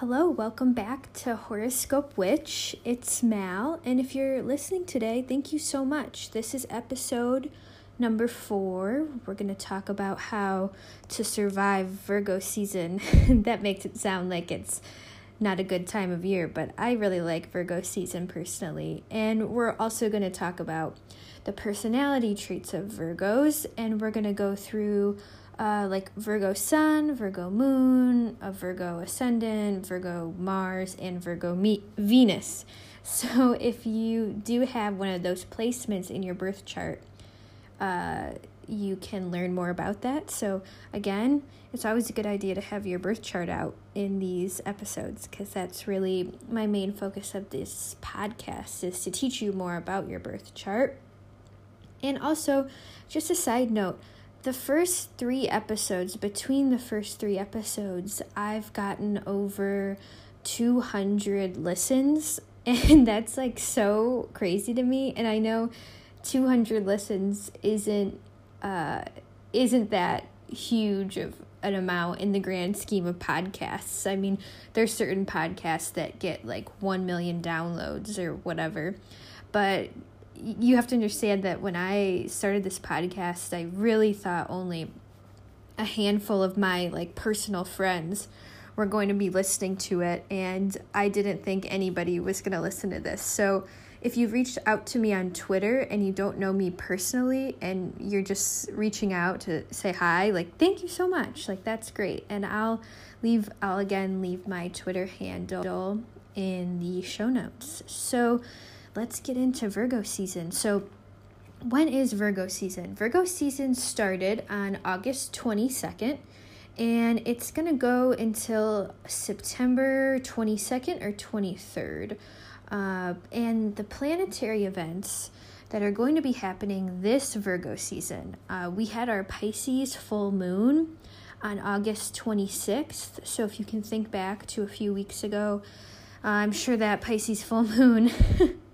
Hello, welcome back to Horoscope Witch. It's Mal, and if you're listening today, thank you so much. This is episode number four. We're going to talk about how to survive Virgo season. that makes it sound like it's not a good time of year, but I really like Virgo season personally. And we're also going to talk about the personality traits of Virgos, and we're going to go through uh, like Virgo Sun, Virgo Moon, a Virgo Ascendant, Virgo Mars, and Virgo Me- Venus. So if you do have one of those placements in your birth chart, uh, you can learn more about that. So again, it's always a good idea to have your birth chart out in these episodes because that's really my main focus of this podcast is to teach you more about your birth chart. And also, just a side note, the first three episodes, between the first three episodes, I've gotten over 200 listens, and that's like so crazy to me. And I know 200 listens isn't uh, isn't that huge of an amount in the grand scheme of podcasts. I mean, there's certain podcasts that get like 1 million downloads or whatever. But you have to understand that when I started this podcast, I really thought only a handful of my like personal friends were going to be listening to it and I didn't think anybody was going to listen to this. So if you've reached out to me on Twitter and you don't know me personally and you're just reaching out to say hi, like thank you so much. Like that's great. And I'll leave I'll again leave my Twitter handle in the show notes. So let's get into Virgo season. So, when is Virgo season? Virgo season started on August 22nd and it's going to go until September 22nd or 23rd. Uh, and the planetary events that are going to be happening this Virgo season. Uh, we had our Pisces full moon on August 26th. So if you can think back to a few weeks ago, uh, I'm sure that Pisces full moon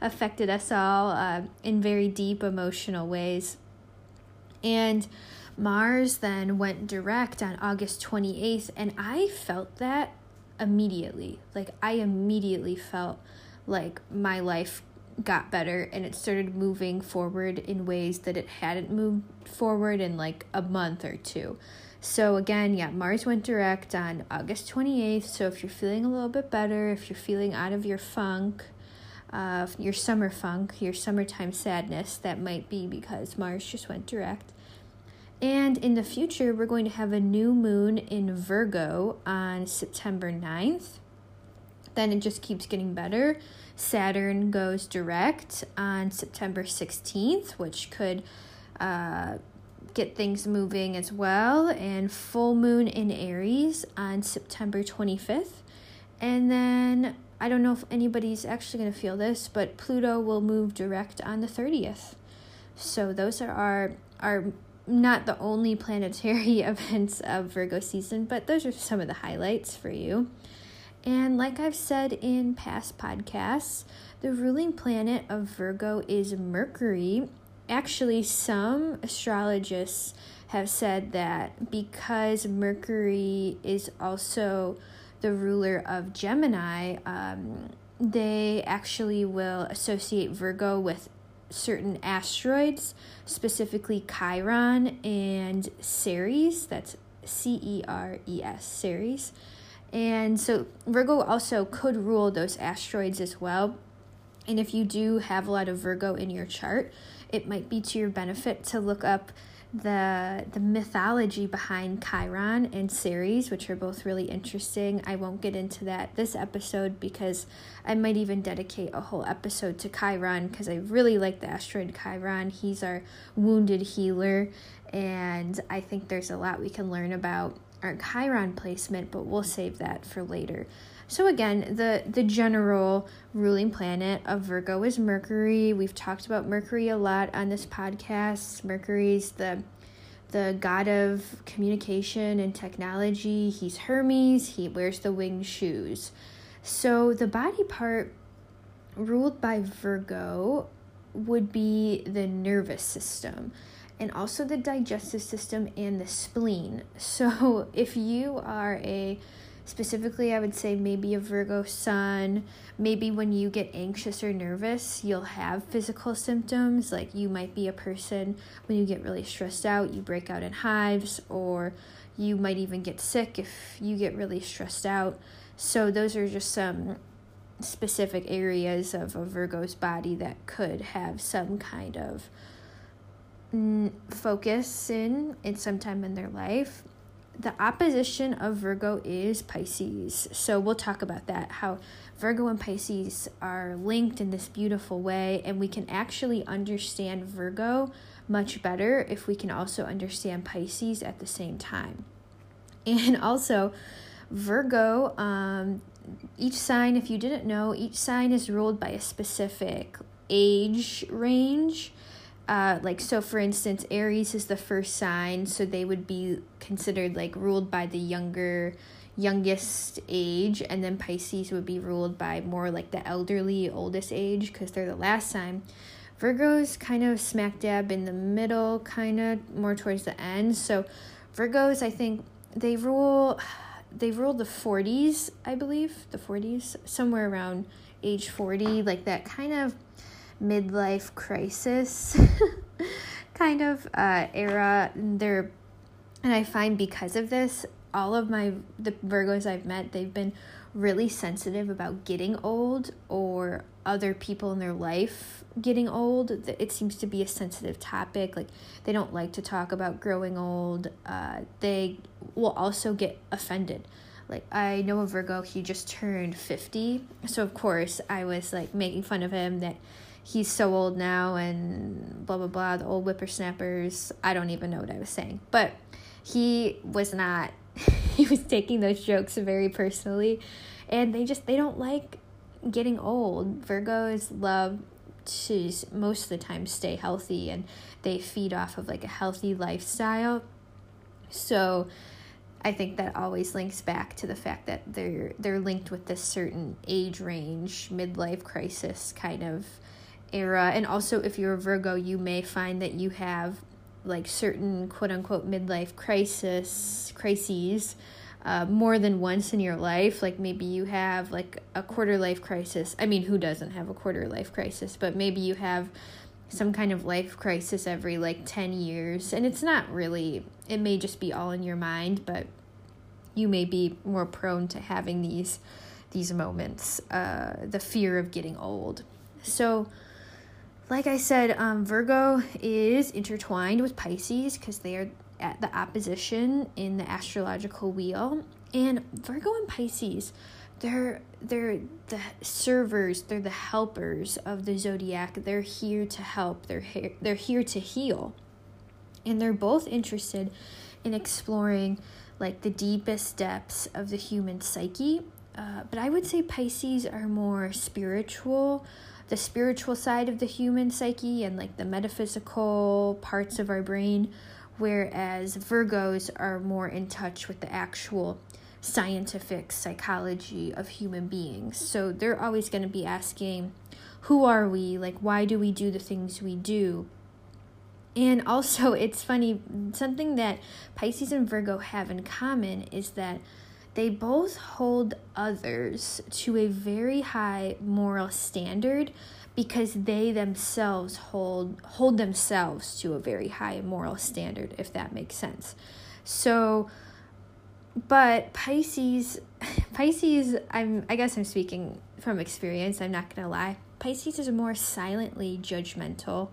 affected us all uh, in very deep emotional ways. And Mars then went direct on August 28th, and I felt that immediately. Like, I immediately felt like my life got better and it started moving forward in ways that it hadn't moved forward in like a month or two. So, again, yeah, Mars went direct on August 28th. So, if you're feeling a little bit better, if you're feeling out of your funk, uh, your summer funk, your summertime sadness, that might be because Mars just went direct. And in the future, we're going to have a new moon in Virgo on September 9th. Then it just keeps getting better. Saturn goes direct on September 16th, which could uh, get things moving as well. And full moon in Aries on September 25th. And then I don't know if anybody's actually going to feel this, but Pluto will move direct on the 30th. So those are our our not the only planetary events of Virgo season, but those are some of the highlights for you. And like I've said in past podcasts, the ruling planet of Virgo is Mercury. Actually, some astrologists have said that because Mercury is also the ruler of Gemini, um, they actually will associate Virgo with certain asteroids, specifically Chiron and Ceres. That's C E R E S, Ceres. And so Virgo also could rule those asteroids as well. And if you do have a lot of Virgo in your chart, it might be to your benefit to look up the the mythology behind Chiron and Ceres, which are both really interesting. I won't get into that this episode because I might even dedicate a whole episode to Chiron because I really like the asteroid Chiron. He's our wounded healer, and I think there's a lot we can learn about our Chiron placement, but we'll save that for later. So again, the the general ruling planet of Virgo is Mercury. We've talked about Mercury a lot on this podcast. Mercury's the the god of communication and technology. He's Hermes. He wears the winged shoes. So the body part ruled by Virgo would be the nervous system and also the digestive system and the spleen. So if you are a specifically, I would say maybe a Virgo sun. Maybe when you get anxious or nervous, you'll have physical symptoms. Like you might be a person when you get really stressed out, you break out in hives, or you might even get sick if you get really stressed out. So, those are just some specific areas of a Virgo's body that could have some kind of focus in at some time in their life the opposition of Virgo is Pisces. So we'll talk about that how Virgo and Pisces are linked in this beautiful way, and we can actually understand Virgo much better if we can also understand Pisces at the same time. And also, Virgo, um, each sign, if you didn't know, each sign is ruled by a specific age range uh, like so for instance aries is the first sign so they would be considered like ruled by the younger youngest age and then pisces would be ruled by more like the elderly oldest age because they're the last sign. Virgos kind of smack dab in the middle kind of more towards the end so virgos i think they rule they rule the 40s i believe the 40s somewhere around age 40 like that kind of midlife crisis kind of uh, era. They're, and I find because of this, all of my the Virgos I've met, they've been really sensitive about getting old or other people in their life getting old. It seems to be a sensitive topic. Like they don't like to talk about growing old. Uh, they will also get offended. Like I know a Virgo, he just turned 50. So of course I was like making fun of him that he's so old now and blah blah blah the old whippersnappers i don't even know what i was saying. But he was not he was taking those jokes very personally. And they just they don't like getting old. Virgos love to most of the time stay healthy and they feed off of like a healthy lifestyle. So I think that always links back to the fact that they're they're linked with this certain age range, midlife crisis kind of era. And also, if you're a Virgo, you may find that you have like certain quote unquote midlife crisis crises uh, more than once in your life. Like maybe you have like a quarter life crisis. I mean, who doesn't have a quarter life crisis? But maybe you have some kind of life crisis every like 10 years. And it's not really, it may just be all in your mind, but you may be more prone to having these these moments uh, the fear of getting old so like I said, um, Virgo is intertwined with Pisces because they are at the opposition in the astrological wheel. And Virgo and Pisces, they're they're the servers, they're the helpers of the zodiac. They're here to help. They're here, they're here to heal. And they're both interested in exploring like the deepest depths of the human psyche. Uh, but I would say Pisces are more spiritual the spiritual side of the human psyche and like the metaphysical parts of our brain, whereas Virgos are more in touch with the actual scientific psychology of human beings. So they're always going to be asking, who are we? Like, why do we do the things we do? And also, it's funny, something that Pisces and Virgo have in common is that they both hold others to a very high moral standard because they themselves hold hold themselves to a very high moral standard if that makes sense. So but Pisces Pisces I'm I guess I'm speaking from experience, I'm not going to lie. Pisces is more silently judgmental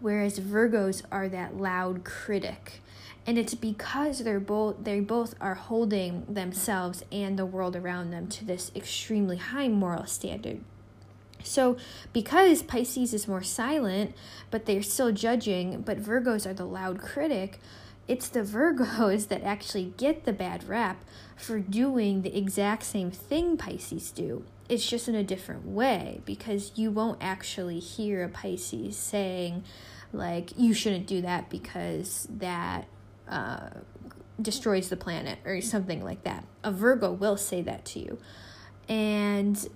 whereas Virgos are that loud critic and it's because they're both they both are holding themselves and the world around them to this extremely high moral standard. So because pisces is more silent but they're still judging but virgos are the loud critic it's the virgos that actually get the bad rap for doing the exact same thing pisces do. It's just in a different way because you won't actually hear a pisces saying like you shouldn't do that because that uh, destroys the planet or something like that. A Virgo will say that to you. And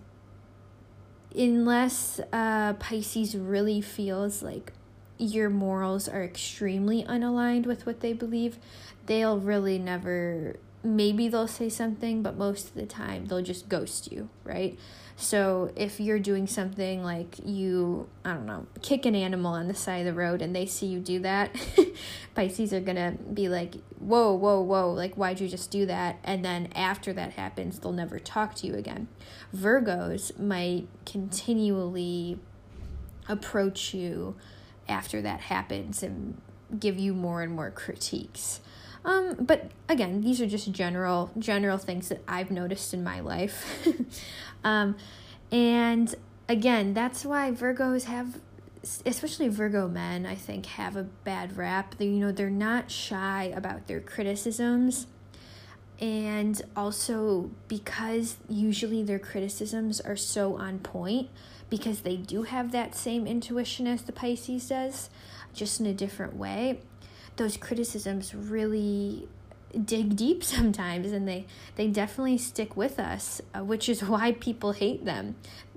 unless uh, Pisces really feels like your morals are extremely unaligned with what they believe, they'll really never maybe they'll say something, but most of the time they'll just ghost you, right? So if you're doing something like you, I don't know, kick an animal on the side of the road and they see you do that, Pisces are gonna be like, whoa, whoa, whoa, like, why'd you just do that? And then after that happens, they'll never talk to you again. Virgos might continually approach you after that happens and give you more and more critiques. Um, but again, these are just general general things that I've noticed in my life. um, and again, that's why Virgos have especially Virgo men, I think have a bad rap. They you know, they're not shy about their criticisms. And also because usually their criticisms are so on point because they do have that same intuition as the Pisces does, just in a different way those criticisms really dig deep sometimes and they they definitely stick with us uh, which is why people hate them.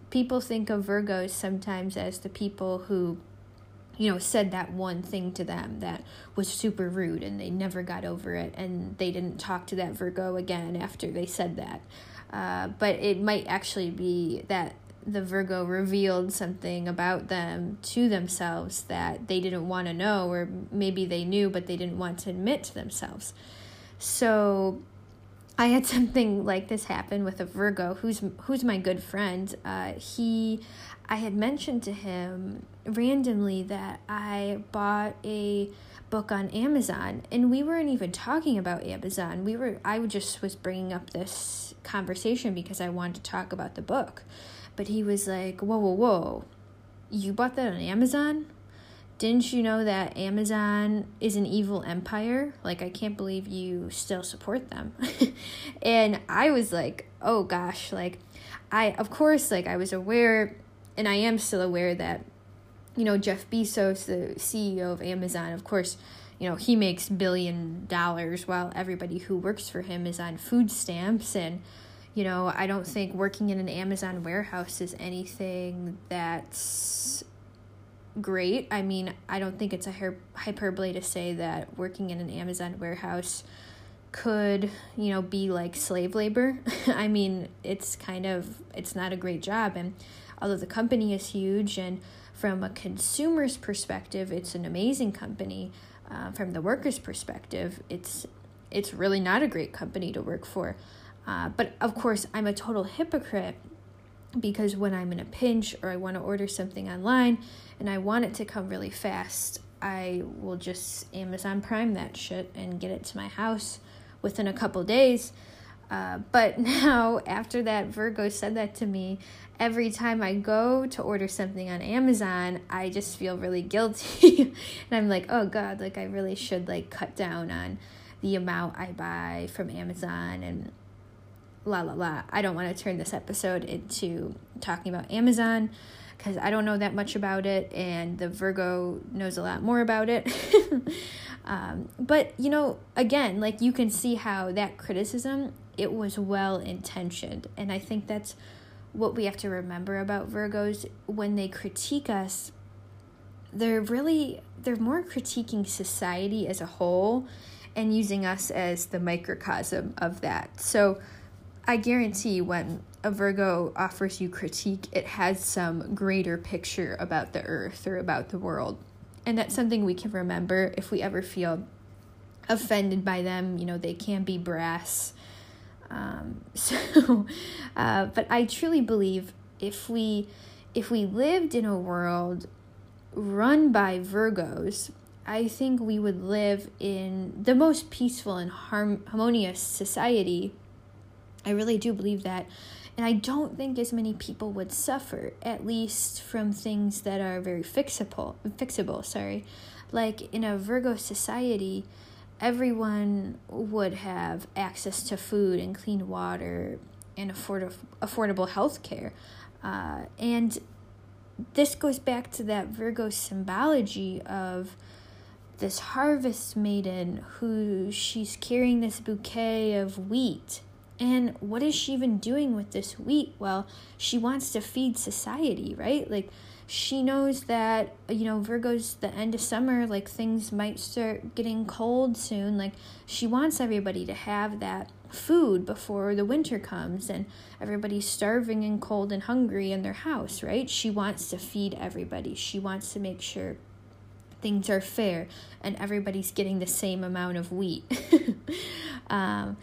People think of virgos sometimes as the people who you know said that one thing to them that was super rude and they never got over it and they didn't talk to that virgo again after they said that. Uh, but it might actually be that the Virgo revealed something about them to themselves that they didn't want to know, or maybe they knew but they didn't want to admit to themselves. So I had something like this happen with a Virgo who's who's my good friend. Uh, he, I had mentioned to him randomly that I bought a book on Amazon, and we weren't even talking about Amazon. We were I just was bringing up this conversation because I wanted to talk about the book. But he was like, whoa, whoa, whoa. You bought that on Amazon? Didn't you know that Amazon is an evil empire? Like, I can't believe you still support them. and I was like, oh gosh, like, I, of course, like, I was aware, and I am still aware that, you know, Jeff Bezos, the CEO of Amazon, of course, you know, he makes billion dollars while everybody who works for him is on food stamps and you know, I don't think working in an Amazon warehouse is anything that's great. I mean, I don't think it's a hyperbole to say that working in an Amazon warehouse could, you know, be like slave labor. I mean, it's kind of it's not a great job and although the company is huge and from a consumer's perspective, it's an amazing company. Uh, from the worker's perspective, it's it's really not a great company to work for. Uh, but of course, I'm a total hypocrite because when I'm in a pinch or I want to order something online and I want it to come really fast, I will just Amazon Prime that shit and get it to my house within a couple days. Uh, but now, after that Virgo said that to me, every time I go to order something on Amazon, I just feel really guilty. and I'm like, oh God, like I really should like cut down on the amount I buy from Amazon and la la la. I don't want to turn this episode into talking about Amazon because I don't know that much about it, and the Virgo knows a lot more about it. um, but you know, again, like you can see how that criticism it was well intentioned, and I think that's what we have to remember about Virgos when they critique us. They're really they're more critiquing society as a whole and using us as the microcosm of that. So I guarantee when a Virgo offers you critique, it has some greater picture about the earth or about the world. And that's something we can remember if we ever feel offended by them. You know, they can be brass. Um, so, uh, but I truly believe if we if we lived in a world run by Virgos, I think we would live in the most peaceful and harm- harmonious society I really do believe that. And I don't think as many people would suffer, at least from things that are very fixable, fixable, sorry. Like in a Virgo society, everyone would have access to food and clean water and afford- affordable health care. Uh, and this goes back to that Virgo symbology of this harvest maiden who she's carrying this bouquet of wheat and what is she even doing with this wheat? Well, she wants to feed society, right? Like she knows that you know Virgo's the end of summer like things might start getting cold soon like she wants everybody to have that food before the winter comes and everybody's starving and cold and hungry in their house right she wants to feed everybody she wants to make sure things are fair and everybody's getting the same amount of wheat um,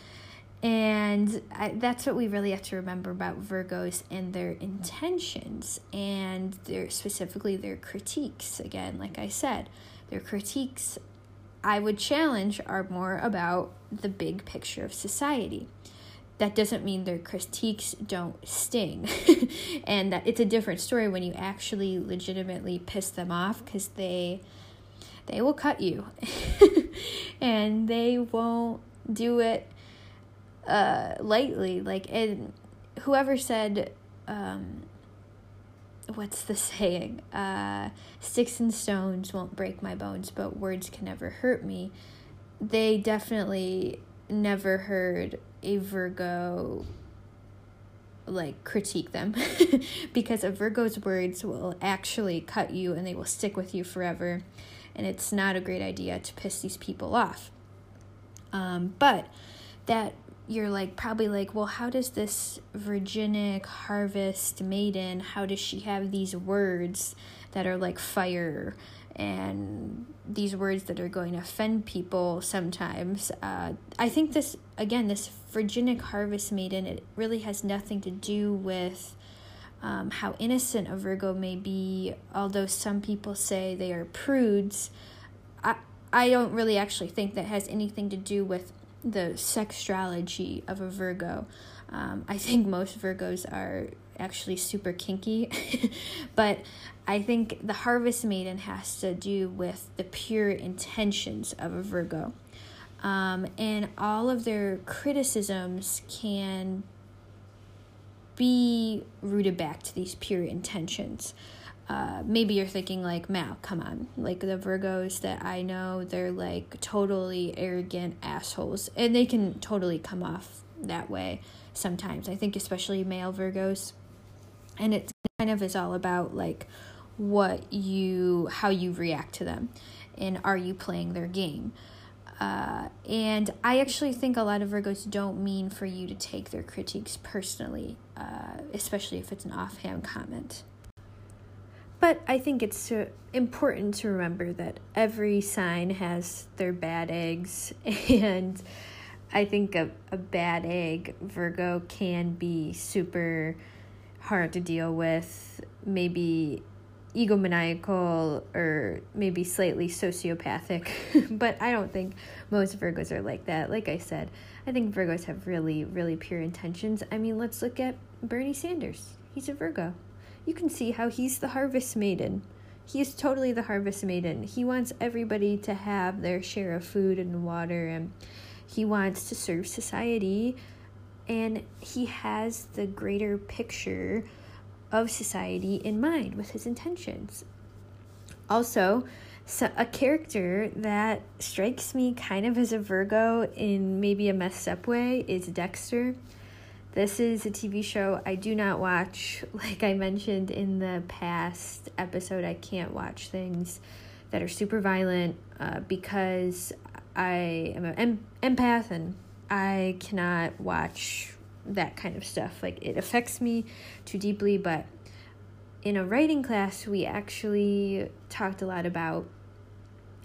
and I, that's what we really have to remember about Virgos and their intentions and their specifically their critiques. Again, like I said, their critiques I would challenge are more about the big picture of society. That doesn't mean their critiques don't sting. and that it's a different story when you actually legitimately piss them off because they they will cut you and they won't do it uh, lightly. Like, and whoever said, um, what's the saying? Uh, sticks and stones won't break my bones, but words can never hurt me. They definitely never heard a Virgo like critique them because a Virgo's words will actually cut you and they will stick with you forever. And it's not a great idea to piss these people off. Um, but that you're like probably like well how does this virginic harvest maiden how does she have these words that are like fire and these words that are going to offend people sometimes? Uh, i think this again this virginic harvest maiden it really has nothing to do with um, how innocent a virgo may be although some people say they are prudes. I i don't really actually think that has anything to do with the sexuality of a Virgo. Um, I think most Virgos are actually super kinky, but I think the Harvest Maiden has to do with the pure intentions of a Virgo. Um, and all of their criticisms can be rooted back to these pure intentions uh, maybe you're thinking like Mal, come on, like the Virgos that I know, they're like totally arrogant assholes, and they can totally come off that way sometimes. I think especially male Virgos, and it kind of is all about like what you how you react to them, and are you playing their game. Uh, and I actually think a lot of Virgos don't mean for you to take their critiques personally, uh, especially if it's an offhand comment. But I think it's important to remember that every sign has their bad eggs, and I think a, a bad egg, Virgo, can be super hard to deal with, maybe egomaniacal or maybe slightly sociopathic. but I don't think most Virgos are like that. Like I said, I think Virgos have really, really pure intentions. I mean, let's look at Bernie Sanders. He's a Virgo you can see how he's the harvest maiden. He is totally the harvest maiden. He wants everybody to have their share of food and water, and he wants to serve society. And he has the greater picture of society in mind with his intentions. Also, so a character that strikes me kind of as a Virgo in maybe a messed up way is Dexter. This is a TV show I do not watch. Like I mentioned in the past episode, I can't watch things that are super violent uh, because I am an empath and I cannot watch that kind of stuff. Like it affects me too deeply, but in a writing class, we actually talked a lot about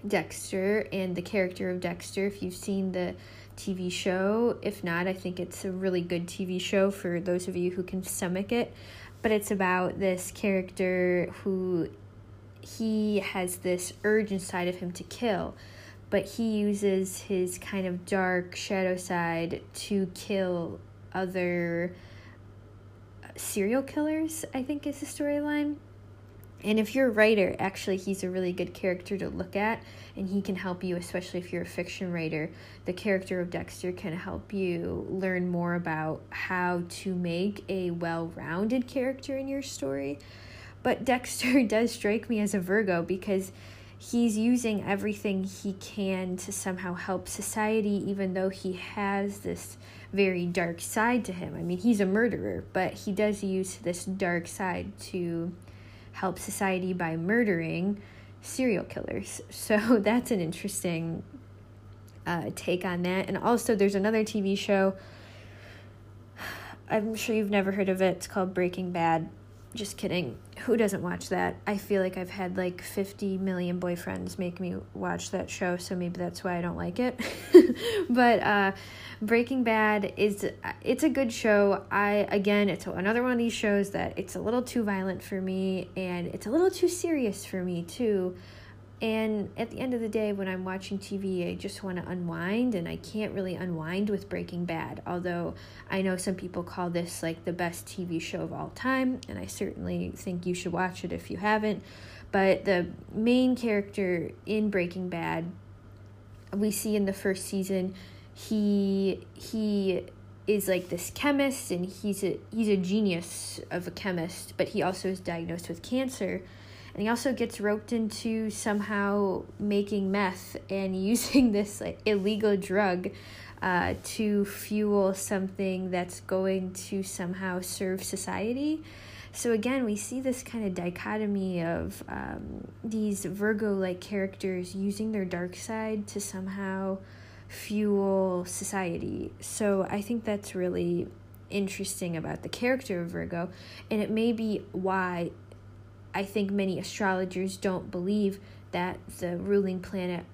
Dexter and the character of Dexter. If you've seen the TV show. If not, I think it's a really good TV show for those of you who can stomach it. But it's about this character who he has this urge inside of him to kill, but he uses his kind of dark shadow side to kill other uh, serial killers, I think is the storyline. And if you're a writer, actually, he's a really good character to look at, and he can help you, especially if you're a fiction writer. The character of Dexter can help you learn more about how to make a well rounded character in your story. But Dexter does strike me as a Virgo because he's using everything he can to somehow help society, even though he has this very dark side to him. I mean, he's a murderer, but he does use this dark side to help society by murdering serial killers. So that's an interesting uh, take on that. And also, there's another TV show. I'm sure you've never heard of it. It's called Breaking Bad. Just kidding. Who doesn't watch that? I feel like I've had like 50 million boyfriends make me watch that show, so maybe that's why I don't like it. but uh, Breaking Bad is it's a good show. I again, it's another one of these shows that it's a little too violent for me and it's a little too serious for me too. And at the end of the day, when I'm watching TV, I just want to unwind, and I can't really unwind with Breaking Bad. Although I know some people call this like the best TV show of all time, and I certainly think you should watch it if you haven't. But the main character in Breaking Bad, we see in the first season, he he is like this chemist, and he's a he's a genius of a chemist, but he also is diagnosed with cancer and he also gets roped into somehow making meth and using this like illegal drug uh, to fuel something that's going to somehow serve society. So again, we see this kind of dichotomy of um, these Virgo-like characters using their dark side to somehow fuel society. So I think that's really interesting about the character of Virgo, and it may be why I think many astrologers don't believe that the ruling planet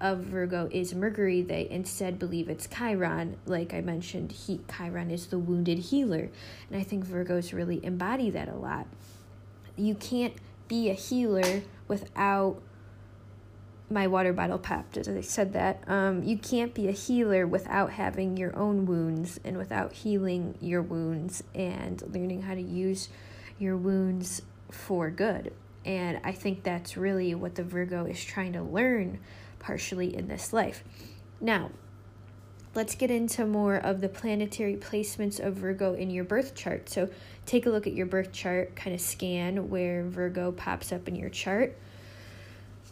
of Virgo is Mercury. They instead believe it's Chiron. Like I mentioned, he, Chiron is the wounded healer. And I think Virgos really embody that a lot. You can't be a healer without my water bottle popped as I said that. Um, you can't be a healer without having your own wounds and without healing your wounds and learning how to use your wounds for good. And I think that's really what the Virgo is trying to learn partially in this life. Now, let's get into more of the planetary placements of Virgo in your birth chart. So, take a look at your birth chart, kind of scan where Virgo pops up in your chart.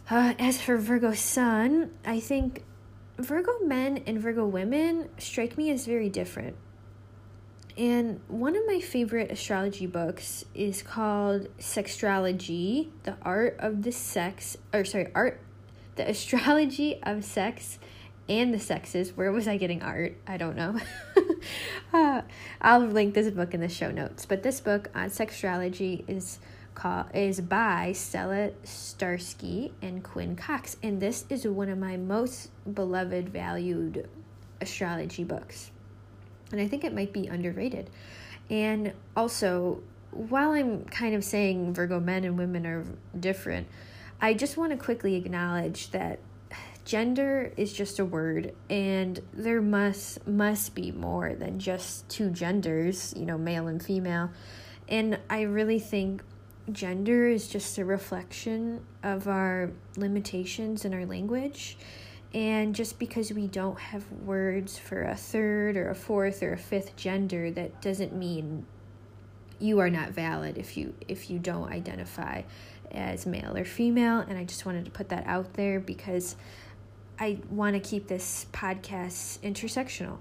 Uh, as for Virgo sun, I think Virgo men and Virgo women strike me as very different. And one of my favorite astrology books is called Sextrology, The Art of the Sex, or sorry, Art, The Astrology of Sex and the Sexes. Where was I getting art? I don't know. uh, I'll link this book in the show notes. But this book on sextrology is called is by Stella Starsky and Quinn Cox, and this is one of my most beloved, valued astrology books and I think it might be underrated. And also, while I'm kind of saying Virgo men and women are different, I just want to quickly acknowledge that gender is just a word and there must must be more than just two genders, you know, male and female. And I really think gender is just a reflection of our limitations in our language and just because we don't have words for a third or a fourth or a fifth gender, that doesn't mean you are not valid if you if you don't identify as male or female. And I just wanted to put that out there because I want to keep this podcast intersectional.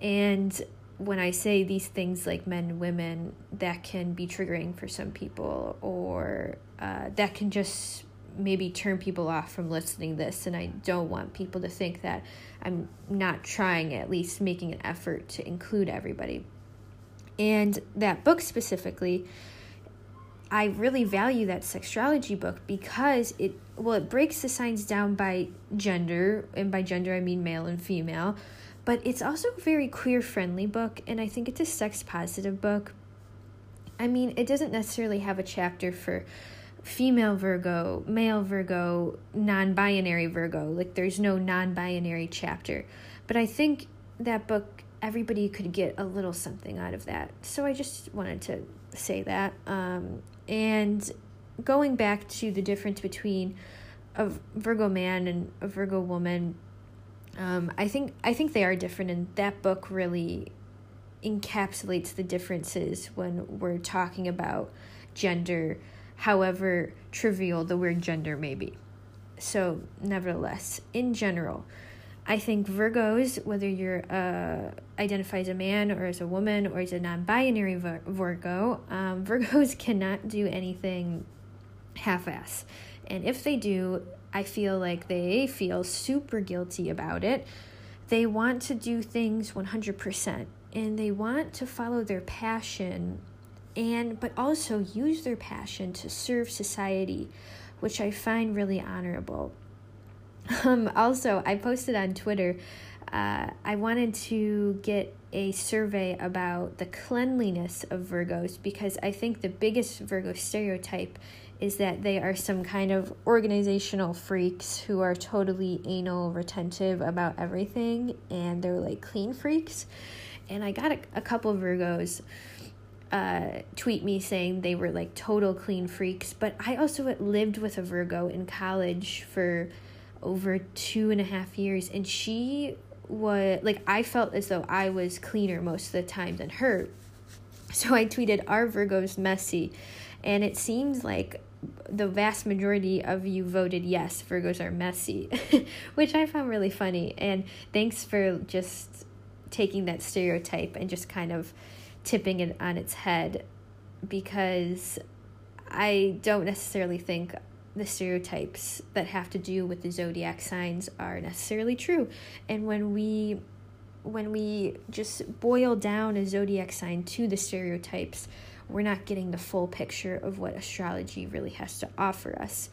And when I say these things like men and women, that can be triggering for some people, or uh, that can just maybe turn people off from listening this and I don't want people to think that I'm not trying at least making an effort to include everybody. And that book specifically I really value that sextrology book because it well it breaks the signs down by gender and by gender I mean male and female but it's also a very queer friendly book and I think it's a sex positive book. I mean, it doesn't necessarily have a chapter for female Virgo, male Virgo, non binary Virgo. Like there's no non binary chapter. But I think that book, everybody could get a little something out of that. So I just wanted to say that. Um, and going back to the difference between a Virgo man and a Virgo woman, um, I think I think they are different, and that book really encapsulates the differences when we're talking about gender however trivial the word gender may be. So, nevertheless, in general, I think Virgos, whether you're uh, identify as a man or as a woman or as a non-binary Virgo, um, Virgos cannot do anything half ass. And if they do, I feel like they feel super guilty about it. They want to do things 100% and they want to follow their passion and but also use their passion to serve society, which I find really honorable. Um, also, I posted on Twitter. Uh, I wanted to get a survey about the cleanliness of Virgos because I think the biggest Virgo stereotype is that they are some kind of organizational freaks who are totally anal retentive about everything and they're like clean freaks. And I got a, a couple of Virgos uh, tweet me saying they were like total clean freaks, but I also lived with a Virgo in college for over two and a half years, and she was like, I felt as though I was cleaner most of the time than her. So I tweeted, Are Virgos messy? And it seems like the vast majority of you voted yes, Virgos are messy, which I found really funny. And thanks for just taking that stereotype and just kind of tipping it on its head because I don't necessarily think the stereotypes that have to do with the zodiac signs are necessarily true. And when we when we just boil down a zodiac sign to the stereotypes, we're not getting the full picture of what astrology really has to offer us.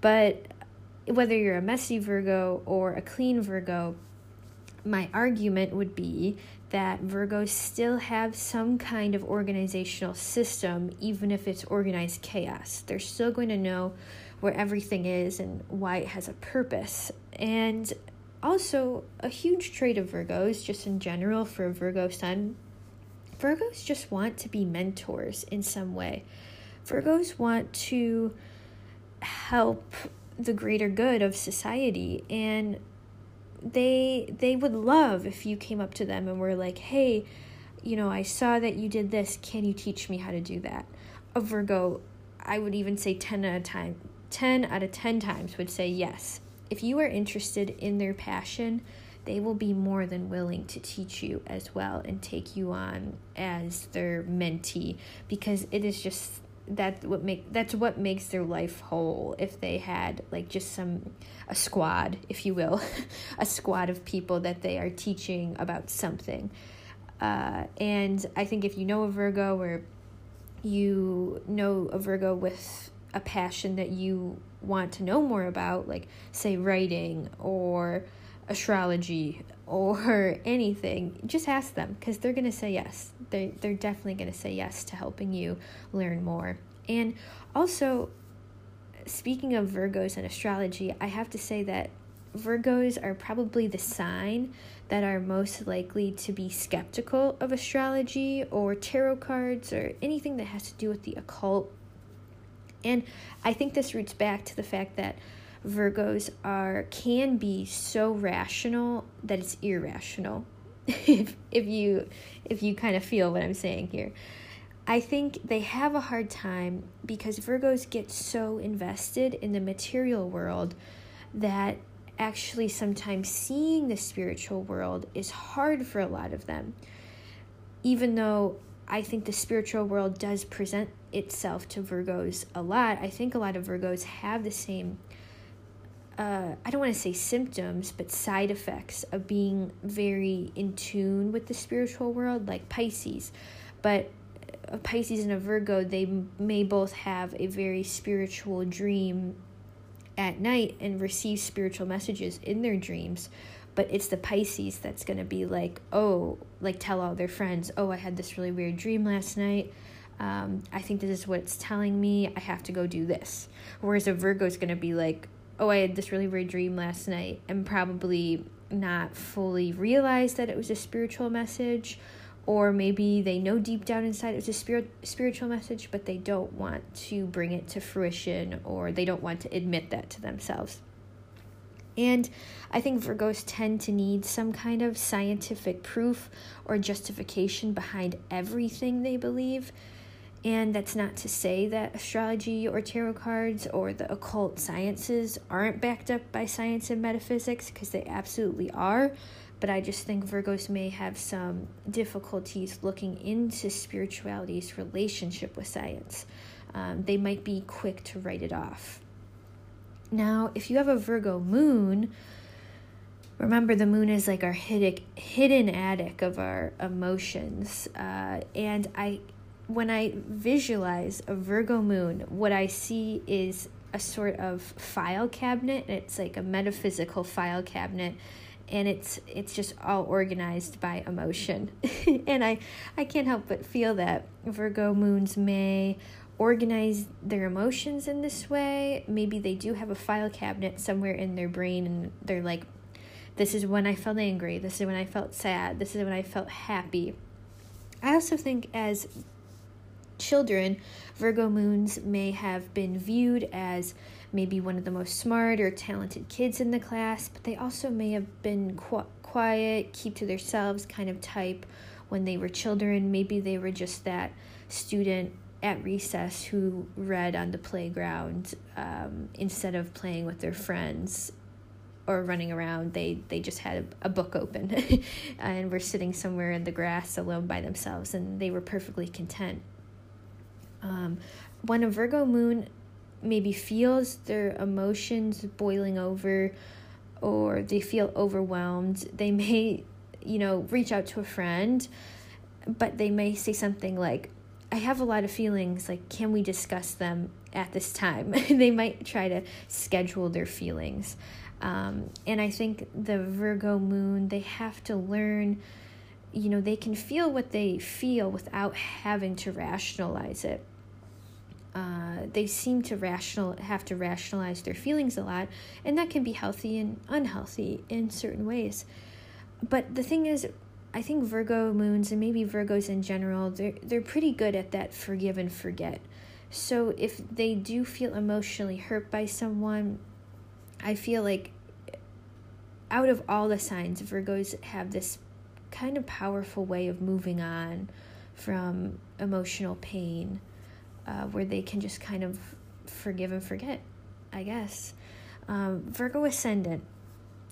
But whether you're a messy Virgo or a clean Virgo, my argument would be that Virgos still have some kind of organizational system, even if it's organized chaos. They're still going to know where everything is and why it has a purpose. And also, a huge trait of Virgos, just in general for a Virgo sun, Virgos just want to be mentors in some way. Virgos want to help the greater good of society and they they would love if you came up to them and were like, "Hey, you know, I saw that you did this. Can you teach me how to do that?" A Virgo, I would even say 10 out of time 10 out of 10 times would say yes. If you are interested in their passion, they will be more than willing to teach you as well and take you on as their mentee because it is just that what make that's what makes their life whole if they had like just some a squad if you will a squad of people that they are teaching about something uh, and i think if you know a virgo or you know a virgo with a passion that you want to know more about like say writing or astrology or anything, just ask them because they're going to say yes. They they're definitely going to say yes to helping you learn more. And also speaking of Virgos and astrology, I have to say that Virgos are probably the sign that are most likely to be skeptical of astrology or tarot cards or anything that has to do with the occult. And I think this roots back to the fact that Virgos are can be so rational that it's irrational. if if you if you kind of feel what I'm saying here. I think they have a hard time because Virgos get so invested in the material world that actually sometimes seeing the spiritual world is hard for a lot of them. Even though I think the spiritual world does present itself to Virgos a lot, I think a lot of Virgos have the same uh, I don't want to say symptoms, but side effects of being very in tune with the spiritual world, like Pisces. But a Pisces and a Virgo, they may both have a very spiritual dream at night and receive spiritual messages in their dreams. But it's the Pisces that's going to be like, oh, like tell all their friends, oh, I had this really weird dream last night. Um, I think this is what it's telling me. I have to go do this. Whereas a Virgo is going to be like, oh, I had this really weird dream last night, and probably not fully realize that it was a spiritual message, or maybe they know deep down inside it was a spirit, spiritual message, but they don't want to bring it to fruition, or they don't want to admit that to themselves. And I think Virgos tend to need some kind of scientific proof or justification behind everything they believe and that's not to say that astrology or tarot cards or the occult sciences aren't backed up by science and metaphysics, because they absolutely are. But I just think Virgos may have some difficulties looking into spirituality's relationship with science. um, they might be quick to write it off. Now, if you have a Virgo moon, remember the moon is like our hidden, attic of our emotions. Uh, and I, when I visualize a Virgo moon, what I see is a sort of file cabinet. It's like a metaphysical file cabinet and it's it's just all organized by emotion. And i i can't help but feel that virgo moons may organize their emotions in this way. Maybe they do have a file cabinet somewhere in their brain and they're like this is when i felt angry. This is when i felt sad. This is when i felt happy. I also think as children virgo moons may have been viewed as maybe one of the most smart or talented kids in the class, but they also may have been qu- quiet, keep to themselves kind of type when they were children. Maybe they were just that student at recess who read on the playground um, instead of playing with their friends or running around they they just had a, a book open and were sitting somewhere in the grass alone by themselves and they were perfectly content um, when a virgo moon maybe feels their emotions boiling over or they feel overwhelmed, they may, you know, reach out to a friend, but they may say something like, I have a lot of feelings, like, can we discuss them at this time? they might try to schedule their feelings. Um, and I think the Virgo moon, they have to learn, you know, they can feel what they feel without having to rationalize it uh, they seem to rational have to rationalize their feelings a lot, and that can be healthy and unhealthy in certain ways. But the thing is, I think Virgo moons and maybe Virgos in general, they're they're pretty good at that forgive and forget. So if they do feel emotionally hurt by someone, I feel like out of all the signs, Virgos have this kind of powerful way of moving on from emotional pain uh, where they can just kind of forgive and forget, I guess. Um, Virgo ascendant,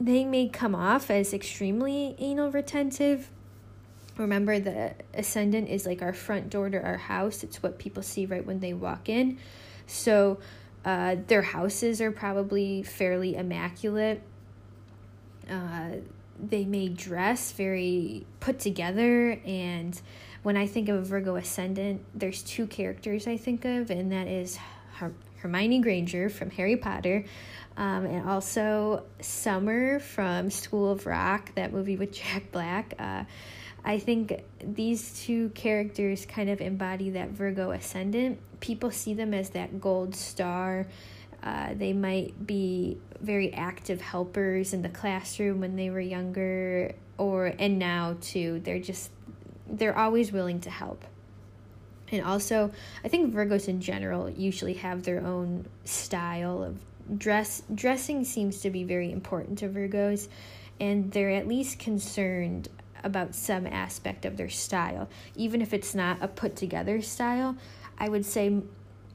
they may come off as extremely anal retentive. Remember, the ascendant is like our front door to our house, it's what people see right when they walk in. So, uh, their houses are probably fairly immaculate. Uh, they may dress very put together and when I think of Virgo ascendant, there's two characters I think of, and that is Her- Hermione Granger from Harry Potter, um, and also Summer from School of Rock, that movie with Jack Black. Uh, I think these two characters kind of embody that Virgo ascendant. People see them as that gold star. Uh, they might be very active helpers in the classroom when they were younger, or and now too. They're just they're always willing to help. And also, I think Virgos in general usually have their own style of dress. Dressing seems to be very important to Virgos, and they're at least concerned about some aspect of their style, even if it's not a put together style. I would say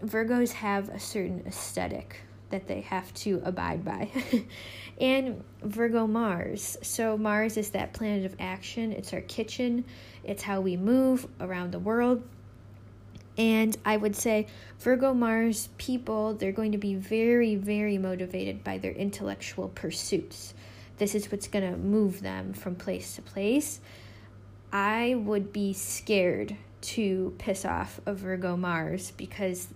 Virgos have a certain aesthetic that they have to abide by. and Virgo Mars. So, Mars is that planet of action, it's our kitchen, it's how we move around the world. And I would say Virgo Mars people, they're going to be very, very motivated by their intellectual pursuits. This is what's going to move them from place to place. I would be scared to piss off a Virgo Mars because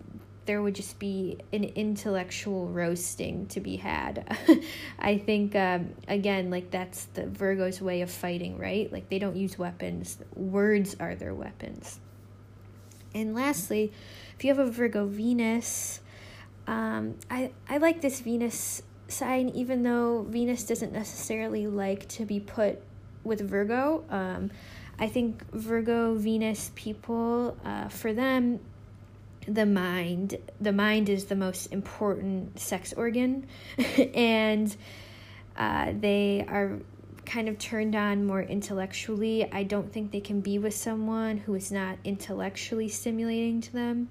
there would just be an intellectual roasting to be had. I think, um, again, like that's the Virgo's way of fighting, right? Like they don't use weapons, words are their weapons. And lastly, if you have a Virgo Venus, um, I, I like this Venus sign, even though Venus doesn't necessarily like to be put with Virgo. Um, I think Virgo Venus people, uh, for them, the mind the mind is the most important sex organ. And uh, they are kind of turned on more intellectually. I don't think they can be with someone who is not intellectually stimulating to them.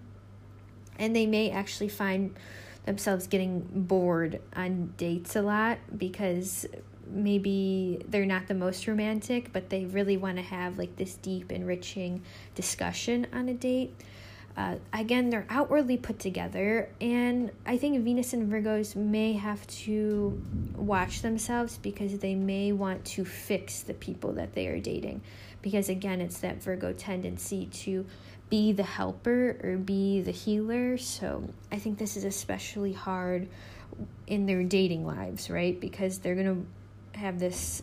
And they may actually find themselves getting bored on dates a lot because maybe they're not the most romantic but they really want to have like this deep enriching discussion on a date Uh, again, they're outwardly put together, and I think Venus and Virgos may have to watch themselves because they may want to fix the people that they are dating. Because again, it's that Virgo tendency to be the helper or be the healer. So I think this is especially hard in their dating lives, right? Because they're going to have this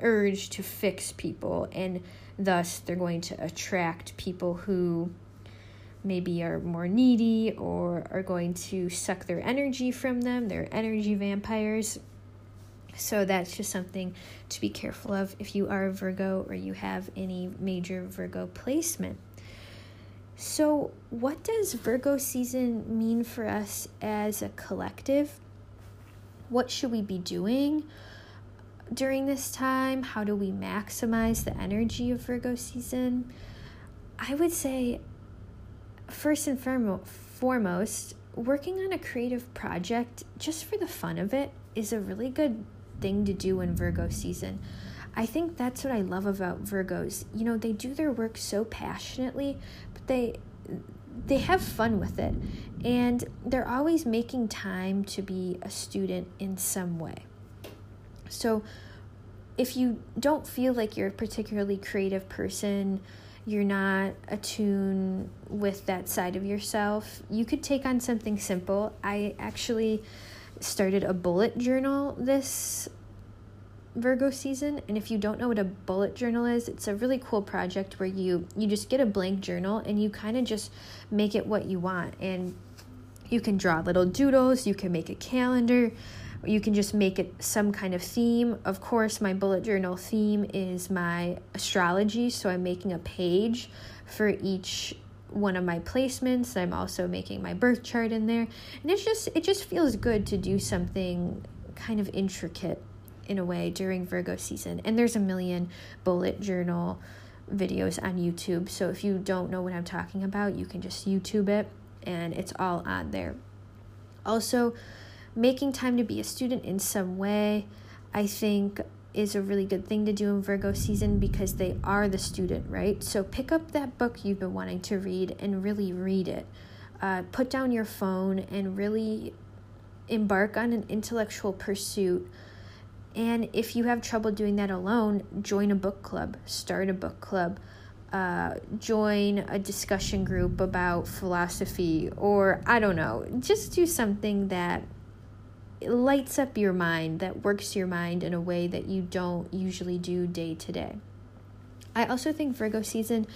urge to fix people, and thus they're going to attract people who maybe are more needy or are going to suck their energy from them. They're energy vampires. So that's just something to be careful of if you are a Virgo or you have any major Virgo placement. So, what does Virgo season mean for us as a collective? What should we be doing during this time? How do we maximize the energy of Virgo season? I would say, first and foremost, working on a creative project just for the fun of it is a really good thing to do in Virgo season. I think that's what I love about Virgos. You know, they do their work so passionately, but they they have fun with it and they're always making time to be a student in some way. So if you don't feel like you're a particularly creative person, you're not attuned with that side of yourself, you could take on something simple. I actually started a bullet journal this Virgo season. And if you don't know what a bullet journal is, it's a really cool project where you you just get a blank journal and you kind of just make it what you want. And you can draw little doodles, you can make a calendar, you can just make it some kind of theme. Of course, my bullet journal theme is my astrology, so I'm making a page for each one of my placements. I'm also making my birth chart in there. And it's just it just feels good to do something kind of intricate in a way during Virgo season. And there's a million bullet journal videos on YouTube. So if you don't know what I'm talking about, you can just YouTube it and it's all on there. Also, making time to be a student in some way, I think is a really good thing to do in Virgo season because they are the student, right? So pick up that book you've been wanting to read and really read it. Uh, put down your phone and really embark on an intellectual pursuit and if you have trouble doing that alone, join a book club, start a book club, uh, join a discussion group about philosophy, or I don't know, just do something that lights up your mind, that works your mind in a way that you don't usually do day to day. I also think Virgo season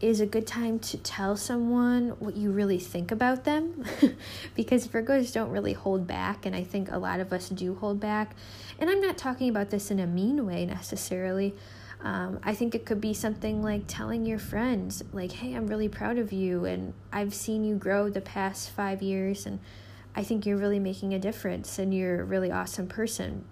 is a good time to tell someone what you really think about them because Virgos don't really hold back, and I think a lot of us do hold back. And I'm not talking about this in a mean way necessarily. Um, I think it could be something like telling your friends, like, hey, I'm really proud of you, and I've seen you grow the past five years, and I think you're really making a difference, and you're a really awesome person.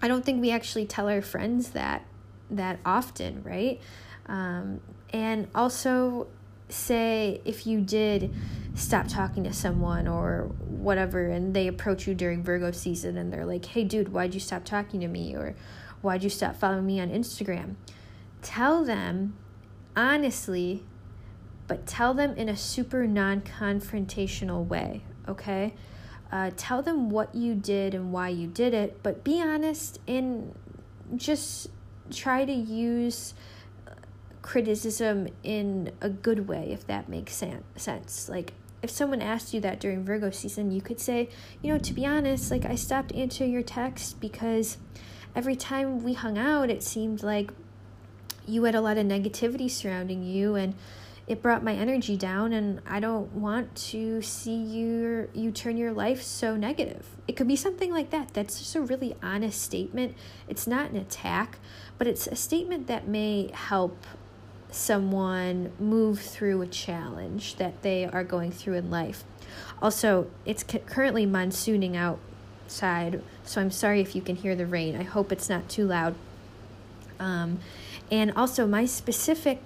I don't think we actually tell our friends that that often, right? Um, and also say if you did stop talking to someone or whatever and they approach you during Virgo season and they're like, "Hey dude, why'd you stop talking to me?" or "Why'd you stop following me on Instagram?" Tell them honestly, but tell them in a super non-confrontational way, okay? Uh, tell them what you did and why you did it, but be honest and just try to use criticism in a good way, if that makes san- sense. Like, if someone asked you that during Virgo season, you could say, you know, to be honest, like, I stopped answering your text because every time we hung out, it seemed like you had a lot of negativity surrounding you and it brought my energy down and I don't want to see you you turn your life so negative. It could be something like that. That's just a really honest statement. It's not an attack, but it's a statement that may help someone move through a challenge that they are going through in life. Also, it's currently monsooning outside, so I'm sorry if you can hear the rain. I hope it's not too loud. Um, and also, my specific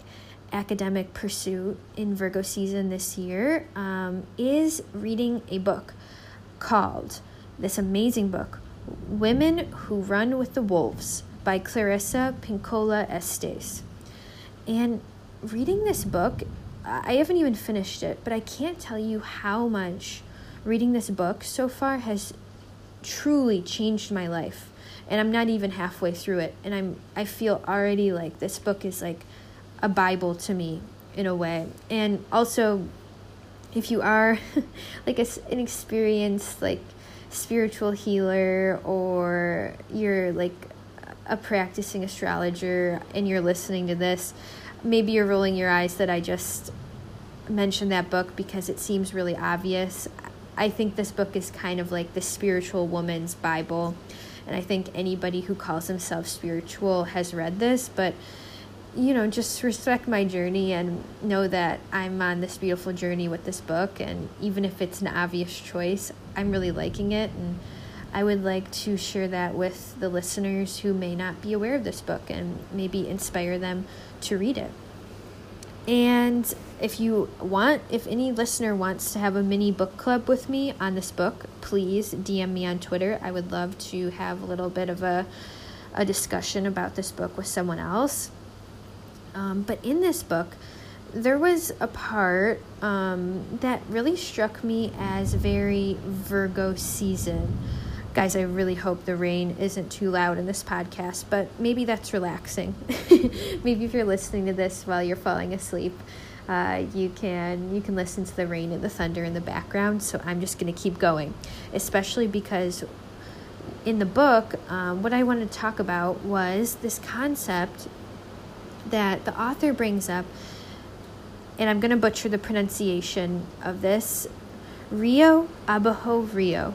academic pursuit in Virgo season this year um, is reading a book called this amazing book, Women Who Run with the Wolves by Clarissa Pinkola Estes. And reading this book, I haven't even finished it, but I can't tell you how much reading this book so far has truly changed my life. And I'm not even halfway through it, and I'm I feel already like this book is like a bible to me in a way. And also if you are like a, an experienced like spiritual healer or you're like a practicing astrologer and you're listening to this, maybe you're rolling your eyes that I just mentioned that book because it seems really obvious. I think this book is kind of like the spiritual woman's Bible. And I think anybody who calls themselves spiritual has read this, but you know, just respect my journey and know that I'm on this beautiful journey with this book. And even if it's an obvious choice, I'm really liking it. And I would like to share that with the listeners who may not be aware of this book and maybe inspire them to read it. And if you want, if any listener wants to have a mini book club with me on this book, please DM me on Twitter. I would love to have a little bit of a, a discussion about this book with someone else. Um, but in this book, there was a part um, that really struck me as very Virgo season. Guys, I really hope the rain isn't too loud in this podcast, but maybe that's relaxing. maybe if you're listening to this while you're falling asleep, uh, you can you can listen to the rain and the thunder in the background. So I'm just to keep going, especially because in the book, um, what I wanted to talk about was this concept that the author brings up, and I'm going to butcher the pronunciation of this Rio Abajo Rio,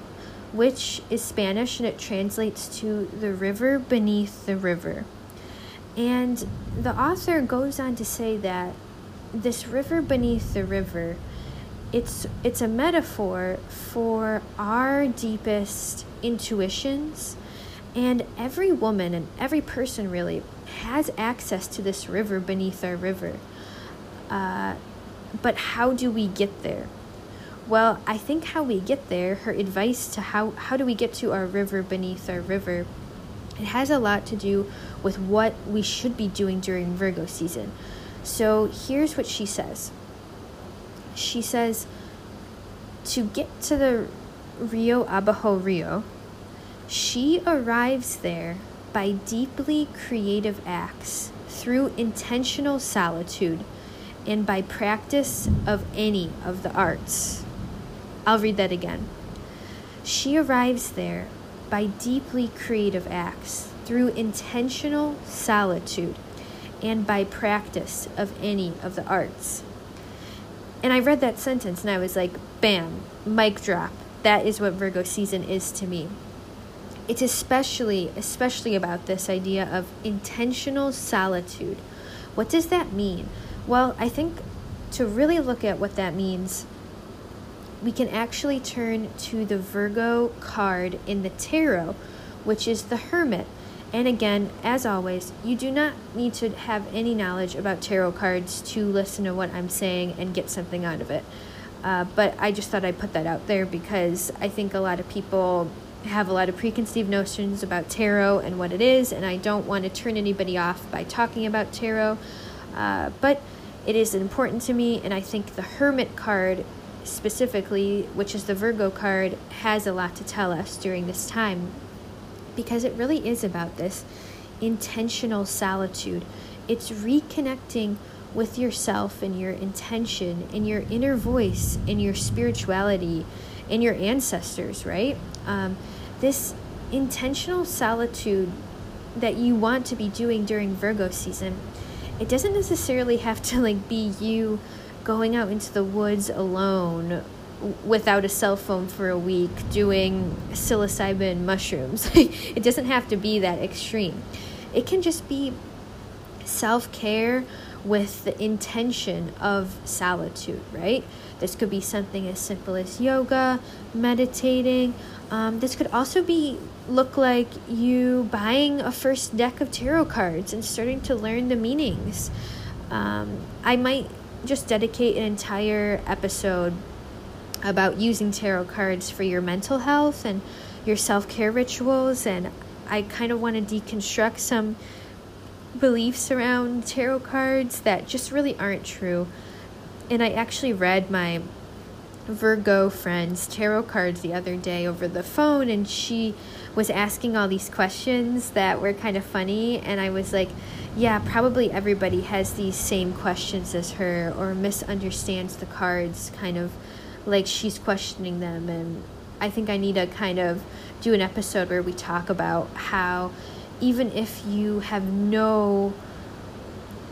which is Spanish and it translates to the river beneath the river. And the author goes on to say that this river beneath the river it's it's a metaphor for our deepest intuitions and every woman and every person really has access to this river beneath our river. Uh, but how do we get there? Well, I think how we get there, her advice to how, how do we get to our river beneath our river, it has a lot to do with what we should be doing during Virgo season. So here's what she says She says, to get to the Rio Abajo Rio, she arrives there by deeply creative acts through intentional solitude and by practice of any of the arts. I'll read that again. She arrives there by deeply creative acts through intentional solitude and by practice of any of the arts. And I read that sentence and I was like, bam, mic drop. That is what Virgo season is to me it's especially especially about this idea of intentional solitude. What does that mean? Well, I think to really look at what that means, we can actually turn to the Virgo card in the tarot, which is the Hermit. And again, as always, you do not need to have any knowledge about tarot cards to listen to what I'm saying and get something out of it. Uh, but I just thought I'd put that out there because I think a lot of people have a lot of preconceived notions about tarot and what it is, and I don't want to turn anybody off by talking about tarot. Uh, but it is important to me, and I think the Hermit card specifically, which is the Virgo card, has a lot to tell us during this time because it really is about this intentional solitude. It's reconnecting with yourself and your intention and your inner voice and your spirituality and your ancestors, right? Um, this intentional solitude that you want to be doing during Virgo season, it doesn't necessarily have to like be you going out into the woods alone without a cell phone for a week doing psilocybin mushrooms. it doesn't have to be that extreme. It can just be self-care with the intention of solitude, right? This could be something as simple as yoga, meditating, um, this could also be look like you buying a first deck of tarot cards and starting to learn the meanings. Um, I might just dedicate an entire episode about using tarot cards for your mental health and your self care rituals. And I kind of want to deconstruct some beliefs around tarot cards that just really aren't true. And I actually read my Virgo friend's tarot cards the other day over the phone, and she was asking all these questions that were kind of funny. And I was like, yeah, probably everybody has these same questions as her or misunderstands the cards, kind of like she's questioning them. And I think I need to kind of do an episode where we talk about how even if you have no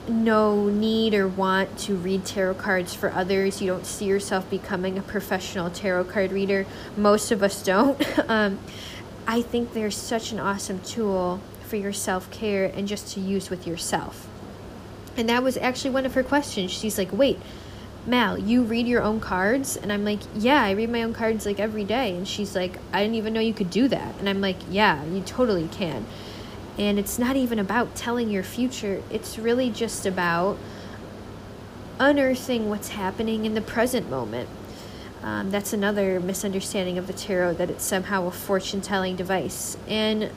no need or want to read tarot cards for others. You don't see yourself becoming a professional tarot card reader. Most of us don't. um, I think they're such an awesome tool for your self care and just to use with yourself. And that was actually one of her questions. She's like, wait, Mal, you read your own cards? And I'm like, yeah, I read my own cards like every day. And she's like, I didn't even know you could do that. And I'm like, yeah, you totally can. And it's not even about telling your future, it's really just about unearthing what's happening in the present moment. Um, that's another misunderstanding of the tarot that it's somehow a fortune telling device. And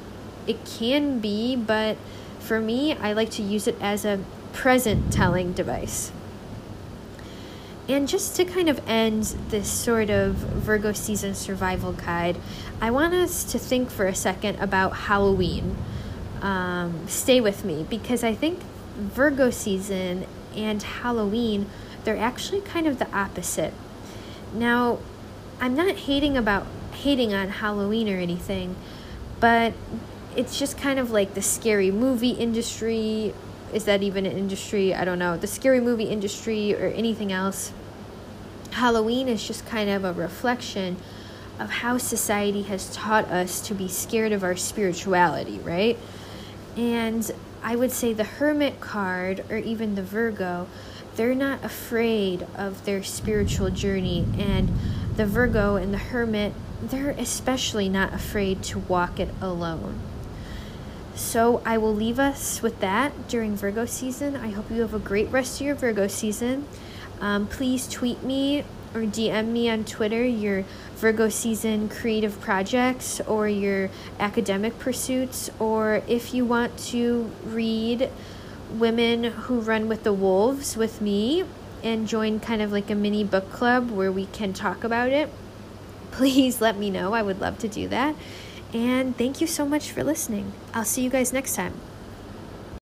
it can be, but for me, I like to use it as a present telling device. And just to kind of end this sort of Virgo season survival guide, I want us to think for a second about Halloween um, stay with me because I think Virgo season and Halloween, they're actually kind of the opposite. Now, I'm not hating about hating on Halloween or anything, but it's just kind of like the scary movie industry. Is that even an industry? I don't know. The scary movie industry or anything else. Halloween is just kind of a reflection of how society has taught us to be scared of our spirituality, right? And I would say the Hermit card or even the Virgo, they're not afraid of their spiritual journey. And the Virgo and the Hermit, they're especially not afraid to walk it alone. So I will leave us with that during Virgo season. I hope you have a great rest of your Virgo season. Um, please tweet me or DM me on Twitter your Virgo season creative projects or your academic pursuits, or if you want to read Women Who Run with the Wolves with me and join kind of like a mini book club where we can talk about it, please let me know. I would love to do that. And thank you so much for listening. I'll see you guys next time.